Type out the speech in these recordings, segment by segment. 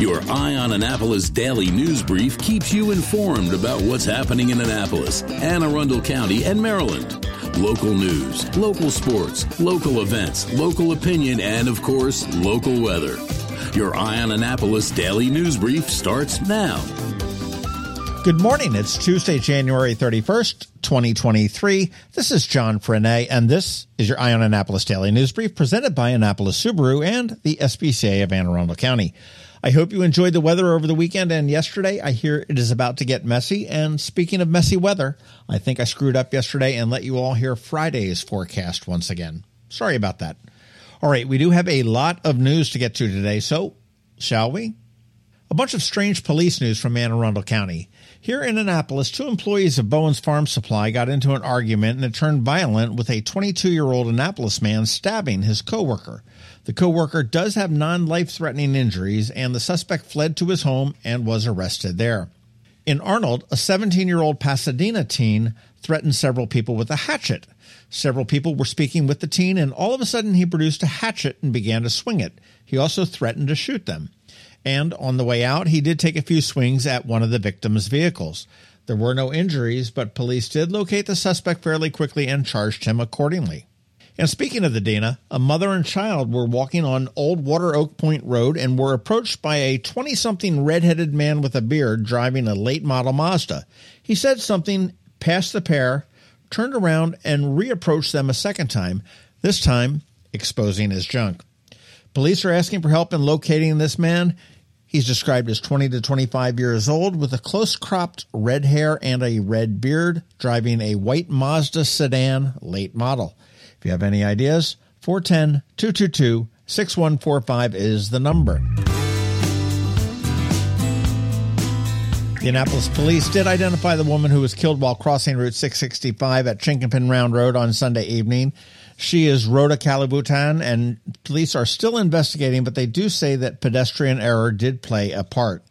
Your Eye on Annapolis daily news brief keeps you informed about what's happening in Annapolis, Anne Arundel County, and Maryland. Local news, local sports, local events, local opinion, and of course, local weather. Your Eye on Annapolis daily news brief starts now. Good morning. It's Tuesday, January 31st, 2023. This is John Frenaye, and this is your Eye on Annapolis Daily News Brief presented by Annapolis Subaru and the SPCA of Anne Arundel County. I hope you enjoyed the weather over the weekend and yesterday. I hear it is about to get messy. And speaking of messy weather, I think I screwed up yesterday and let you all hear Friday's forecast once again. Sorry about that. All right, we do have a lot of news to get to today, so shall we? A bunch of strange police news from Anne Arundel County. Here in Annapolis, two employees of Bowen's Farm Supply got into an argument and it turned violent with a 22 year old Annapolis man stabbing his coworker. The coworker does have non life threatening injuries, and the suspect fled to his home and was arrested there. In Arnold, a 17 year old Pasadena teen threatened several people with a hatchet. Several people were speaking with the teen, and all of a sudden he produced a hatchet and began to swing it. He also threatened to shoot them. And on the way out, he did take a few swings at one of the victim's vehicles. There were no injuries, but police did locate the suspect fairly quickly and charged him accordingly. And speaking of Pasadena, a mother and child were walking on Old Water Oak Point Road and were approached by a 20 something redheaded man with a beard driving a late model Mazda. He said something past the pair, turned around, and reapproached them a second time, this time exposing his junk. Police are asking for help in locating this man. He's described as 20 to 25 years old with a close cropped red hair and a red beard, driving a white Mazda sedan late model. If you have any ideas, 410 222 6145 is the number. The Annapolis police did identify the woman who was killed while crossing Route 665 at Chinquapin Round Road on Sunday evening. She is Rhoda Calibutan, and police are still investigating, but they do say that pedestrian error did play a part.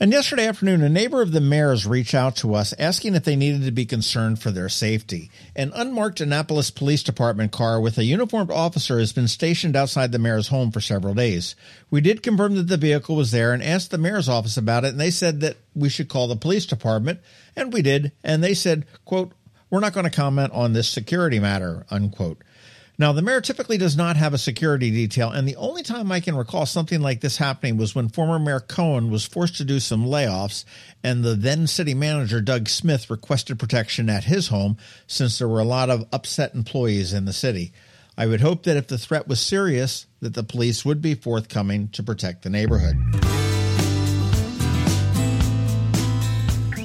And yesterday afternoon, a neighbor of the mayor's reached out to us asking if they needed to be concerned for their safety. An unmarked Annapolis Police Department car with a uniformed officer has been stationed outside the mayor's home for several days. We did confirm that the vehicle was there and asked the mayor's office about it, and they said that we should call the police department, and we did, and they said, quote, we're not going to comment on this security matter, unquote. Now, the mayor typically does not have a security detail, and the only time I can recall something like this happening was when former Mayor Cohen was forced to do some layoffs, and the then city manager, Doug Smith, requested protection at his home since there were a lot of upset employees in the city. I would hope that if the threat was serious, that the police would be forthcoming to protect the neighborhood.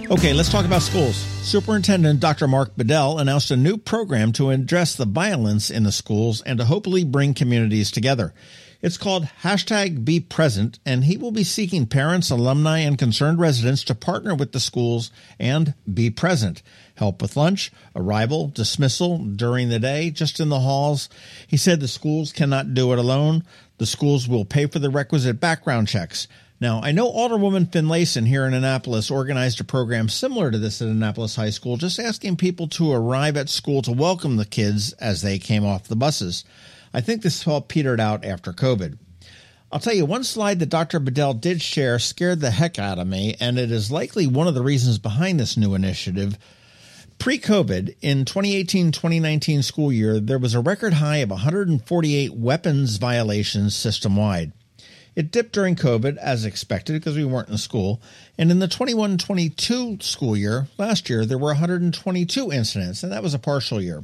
Okay, let's talk about schools. Superintendent Dr. Mark Bedell announced a new program to address the violence in the schools and to hopefully bring communities together. It's called hashtag Be Present, and he will be seeking parents, alumni, and concerned residents to partner with the schools and be present. Help with lunch, arrival, dismissal, during the day, just in the halls. He said the schools cannot do it alone. The schools will pay for the requisite background checks. Now, I know Alderwoman Finlayson here in Annapolis organized a program similar to this at Annapolis High School, just asking people to arrive at school to welcome the kids as they came off the buses. I think this all petered out after COVID. I'll tell you, one slide that Dr. Bedell did share scared the heck out of me, and it is likely one of the reasons behind this new initiative. Pre COVID, in 2018 2019 school year, there was a record high of 148 weapons violations system wide. It dipped during COVID as expected because we weren't in school. And in the 21 22 school year, last year, there were 122 incidents, and that was a partial year.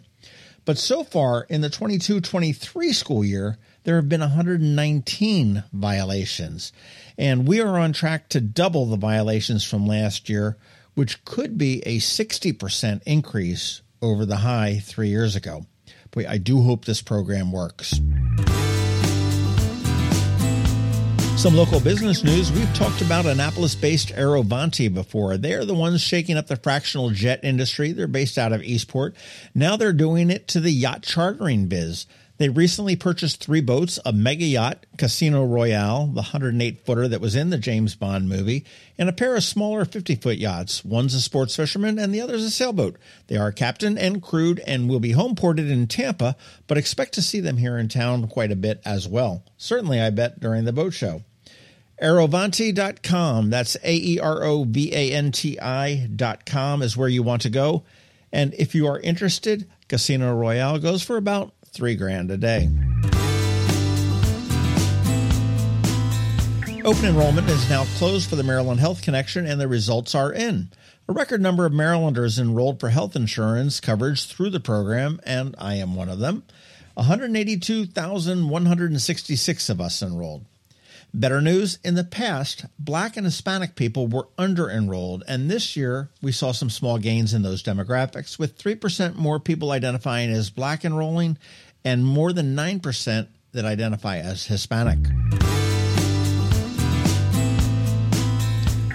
But so far in the 22 23 school year, there have been 119 violations. And we are on track to double the violations from last year, which could be a 60% increase over the high three years ago. Boy, I do hope this program works. Some local business news. We've talked about Annapolis based Aerovanti before. They're the ones shaking up the fractional jet industry. They're based out of Eastport. Now they're doing it to the yacht chartering biz. They recently purchased three boats a mega yacht, Casino Royale, the 108 footer that was in the James Bond movie, and a pair of smaller 50 foot yachts. One's a sports fisherman and the other's a sailboat. They are captain and crewed and will be home ported in Tampa, but expect to see them here in town quite a bit as well. Certainly, I bet, during the boat show. Aerovanti.com. That's A E R O V A N T I.com is where you want to go. And if you are interested, Casino Royale goes for about three grand a day. Open enrollment is now closed for the Maryland Health Connection, and the results are in. A record number of Marylanders enrolled for health insurance coverage through the program, and I am one of them. 182,166 of us enrolled. Better news in the past, black and Hispanic people were under enrolled, and this year we saw some small gains in those demographics, with 3% more people identifying as black enrolling and more than 9% that identify as Hispanic.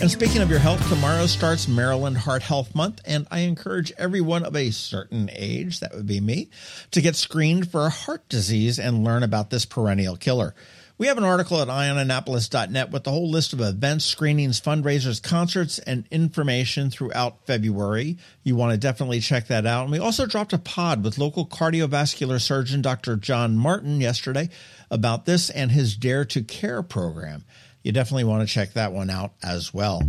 And speaking of your health, tomorrow starts Maryland Heart Health Month, and I encourage everyone of a certain age, that would be me, to get screened for a heart disease and learn about this perennial killer. We have an article at eyeonannapolis.net with the whole list of events, screenings, fundraisers, concerts, and information throughout February. You want to definitely check that out. And we also dropped a pod with local cardiovascular surgeon Dr. John Martin yesterday about this and his Dare to Care program you definitely want to check that one out as well.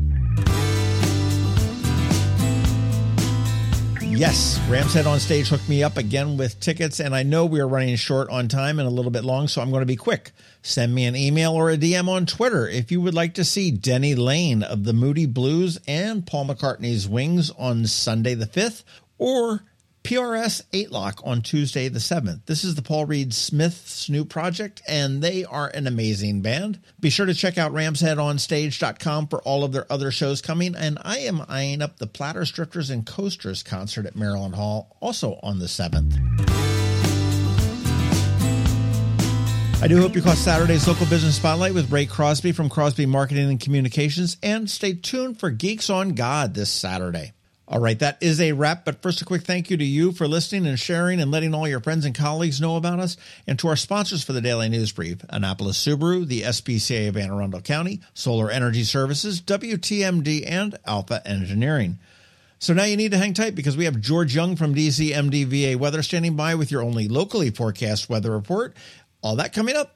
Yes, Rams Head on Stage hooked me up again with tickets, and I know we are running short on time and a little bit long, so I'm going to be quick. Send me an email or a DM on Twitter if you would like to see Denny Laine of the Moody Blues and Paul McCartney's Wings on Sunday the 5th, or PRS 8 Lock on Tuesday the 7th. This is the Paul Reed Smith's new project, and they are an amazing band. Be sure to check out ramsheadonstage.com for all of their other shows coming, and I am eyeing up the Platters, Drifters and Coasters concert at Maryland Hall, also on the 7th. I do hope you caught Saturday's local business spotlight with Ray Crosby from Crosby Marketing and Communications, and stay tuned for Geeks on God this Saturday. All right, that is a wrap. But first, a quick thank you to you for listening and sharing and letting all your friends and colleagues know about us, and to our sponsors for the Daily News Brief Annapolis Subaru, the SPCA of Anne Arundel County, Solar Energy Services, WTMD, and Alpha Engineering. So now you need to hang tight because we have George Young from DCMDVA Weather standing by with your only locally forecast weather report. All that coming up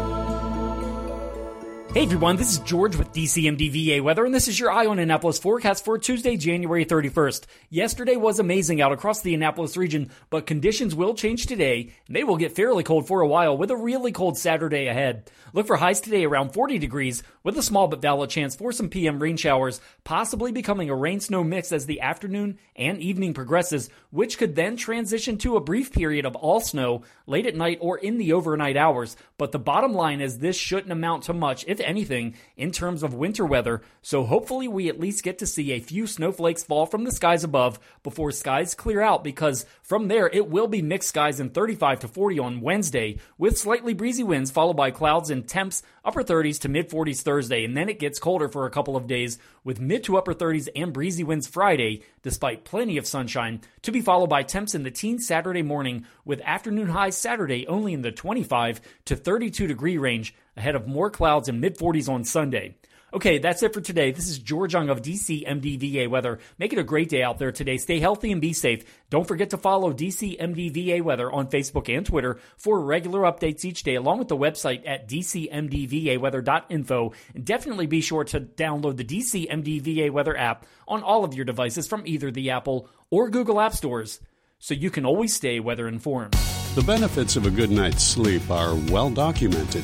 Hey everyone, this is George with DCMDVA Weather, and this is your Eye on Annapolis forecast for Tuesday, January 31st. Yesterday was amazing out across the Annapolis region, but conditions will change today, and they will get fairly cold for a while with a really cold Saturday ahead. Look for highs today around 40 degrees, with a small but valid chance for some PM rain showers, possibly becoming a rain snow mix as the afternoon and evening progresses, which could then transition to a brief period of all snow late at night or in the overnight hours. But the bottom line is this shouldn't amount to much, if anything, in terms of winter weather, so hopefully we at least get to see a few snowflakes fall from the skies above before skies clear out because from there it will be mixed skies in 35 to 40 on Wednesday with slightly breezy winds followed by clouds and temps upper 30s to mid 40s Thursday. And then it gets colder for a couple of days with mid to upper 30s and breezy winds Friday despite plenty of sunshine to be followed by temps in the teens Saturday morning with afternoon highs Saturday only in the 25 to 32 degree range ahead of more clouds and mid 40s on Sunday. Okay, that's it for today. This is George Young of DC MDVA Weather. Make it a great day out there today. Stay healthy and be safe. Don't forget to follow DC MDVA Weather on Facebook and Twitter for regular updates each day, along with the website at dcmdvaweather.info. And definitely be sure to download the DC MDVA Weather app on all of your devices from either the Apple or Google App Stores so you can always stay weather informed. The benefits of a good night's sleep are well documented.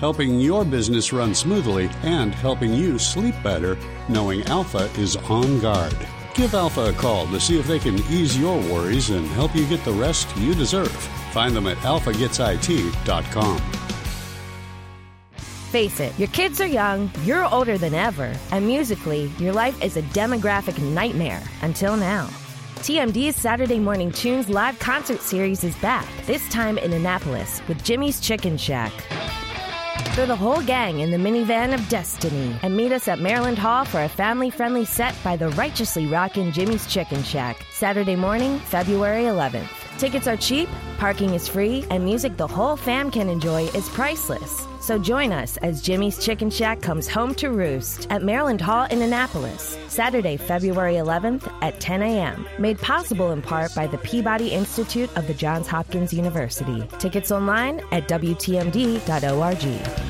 helping your business run smoothly and helping you sleep better knowing Alpha is on guard. Give Alpha a call to see if they can ease your worries and help you get the rest you deserve. Find them at alphagetsit.com. Face it, your kids are young, you're older than ever, and musically, your life is a demographic nightmare until now. TMD's Saturday Morning Tunes live concert series is back, this time in Annapolis with Jimmy's Chicken Shack. Throw the whole gang in the minivan of destiny and meet us at Maryland Hall for a family friendly set by the righteously rockin' Jimmy's Chicken Shack, Saturday morning, February 11th. Tickets are cheap, parking is free, and music the whole fam can enjoy is priceless. So join us as Jimmy's Chicken Shack comes home to roost at Maryland Hall in Annapolis, Saturday, February 11th at 10 a.m. Made possible in part by the Peabody Institute of the Johns Hopkins University. Tickets online at WTMD.org.